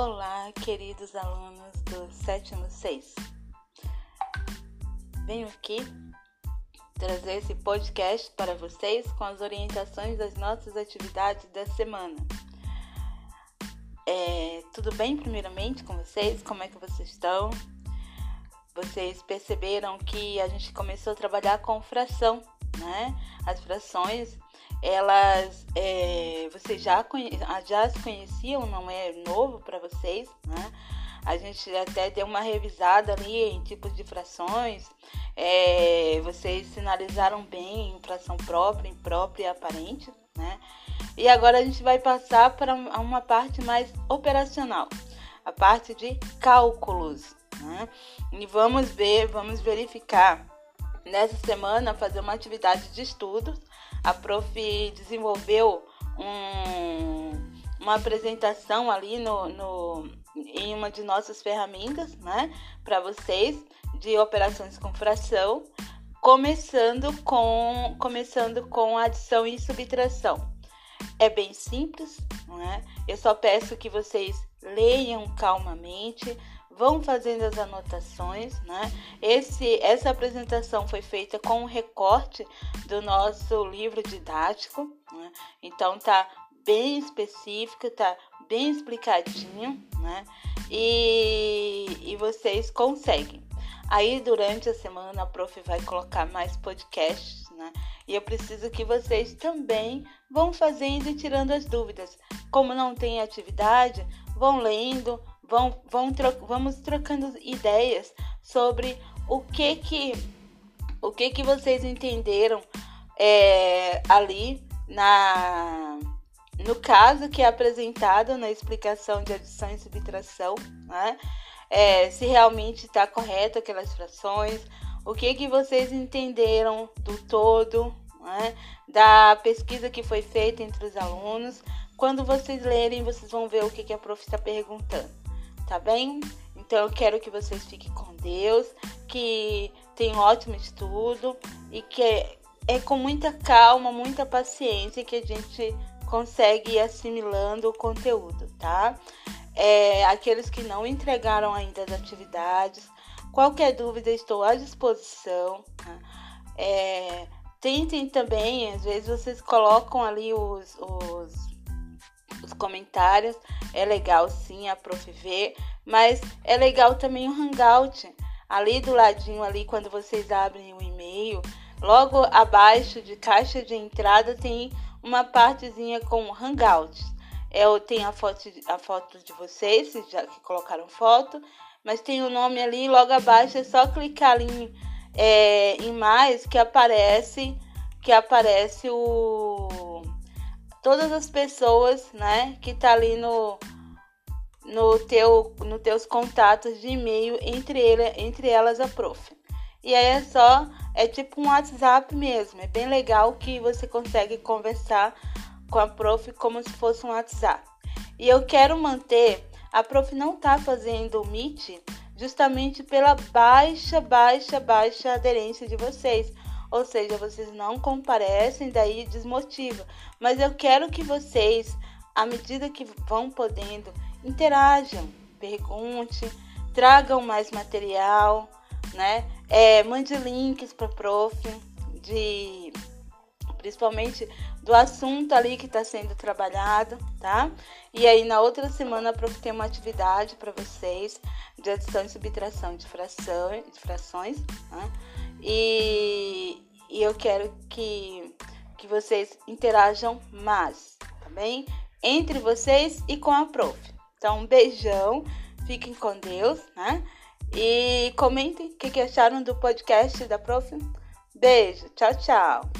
Olá, queridos alunos do sétimo 6. Venho aqui trazer esse podcast para vocês com as orientações das nossas atividades da semana. É, tudo bem, primeiramente, com vocês? Como é que vocês estão? Vocês perceberam que a gente começou a trabalhar com fração, né? As frações elas é, vocês já, já se conheciam, não é novo para vocês, né? A gente até deu uma revisada ali em tipos de frações. É, vocês sinalizaram bem em fração própria, imprópria e aparente, né? E agora a gente vai passar para uma parte mais operacional, a parte de cálculos, né? E vamos ver, vamos verificar nessa semana fazer uma atividade de estudos a prof desenvolveu um, uma apresentação ali no, no, em uma de nossas ferramentas, né, para vocês de operações com fração, começando com começando com adição e subtração. É bem simples, não é? Eu só peço que vocês leiam calmamente, vão fazendo as anotações, né? Esse, essa apresentação foi feita com um recorte do nosso livro didático, né? Então tá bem específico, tá bem explicadinho, né? E, e vocês conseguem. Aí durante a semana a prof vai colocar mais podcasts, né? E eu preciso que vocês também vão fazendo e tirando as dúvidas. Como não tem atividade, vão lendo, vão, vão tro vamos trocando ideias sobre o que que o que que vocês entenderam é, ali na no caso que é apresentado na explicação de adição e subtração, né? É, se realmente está correto aquelas frações, o que que vocês entenderam do todo, né? da pesquisa que foi feita entre os alunos. Quando vocês lerem, vocês vão ver o que, que a prof está perguntando tá bem? Então eu quero que vocês fiquem com Deus, que tenham um ótimo estudo e que é, é com muita calma, muita paciência que a gente consegue ir assimilando o conteúdo, tá? É, aqueles que não entregaram ainda as atividades, qualquer dúvida estou à disposição. Tá? É, tentem também, às vezes vocês colocam ali os, os, os comentários é legal sim a prof ver, mas é legal também o Hangout. Ali do ladinho ali quando vocês abrem o e-mail, logo abaixo de caixa de entrada tem uma partezinha com Hangouts. É, tem a foto, a foto de vocês, já que colocaram foto, mas tem o nome ali, logo abaixo é só clicar ali em, é, em mais que aparece que aparece o todas as pessoas, né, que tá ali no no teu no teus contatos de e-mail entre ele, entre elas a prof. E aí é só é tipo um WhatsApp mesmo, é bem legal que você consegue conversar com a prof como se fosse um WhatsApp. E eu quero manter a prof não tá fazendo o Meet justamente pela baixa, baixa, baixa aderência de vocês ou seja, vocês não comparecem, daí desmotiva. Mas eu quero que vocês, à medida que vão podendo, interajam, pergunte, tragam mais material, né? É, mande links para prof de principalmente do assunto ali que está sendo trabalhado, tá? E aí na outra semana a prof tem uma atividade para vocês de adição e subtração de, fração, de frações, né? E, e eu quero que, que vocês interajam mais, tá bem? Entre vocês e com a prof. Então, um beijão, fiquem com Deus, né? E comentem o que acharam do podcast da prof. Beijo, tchau, tchau.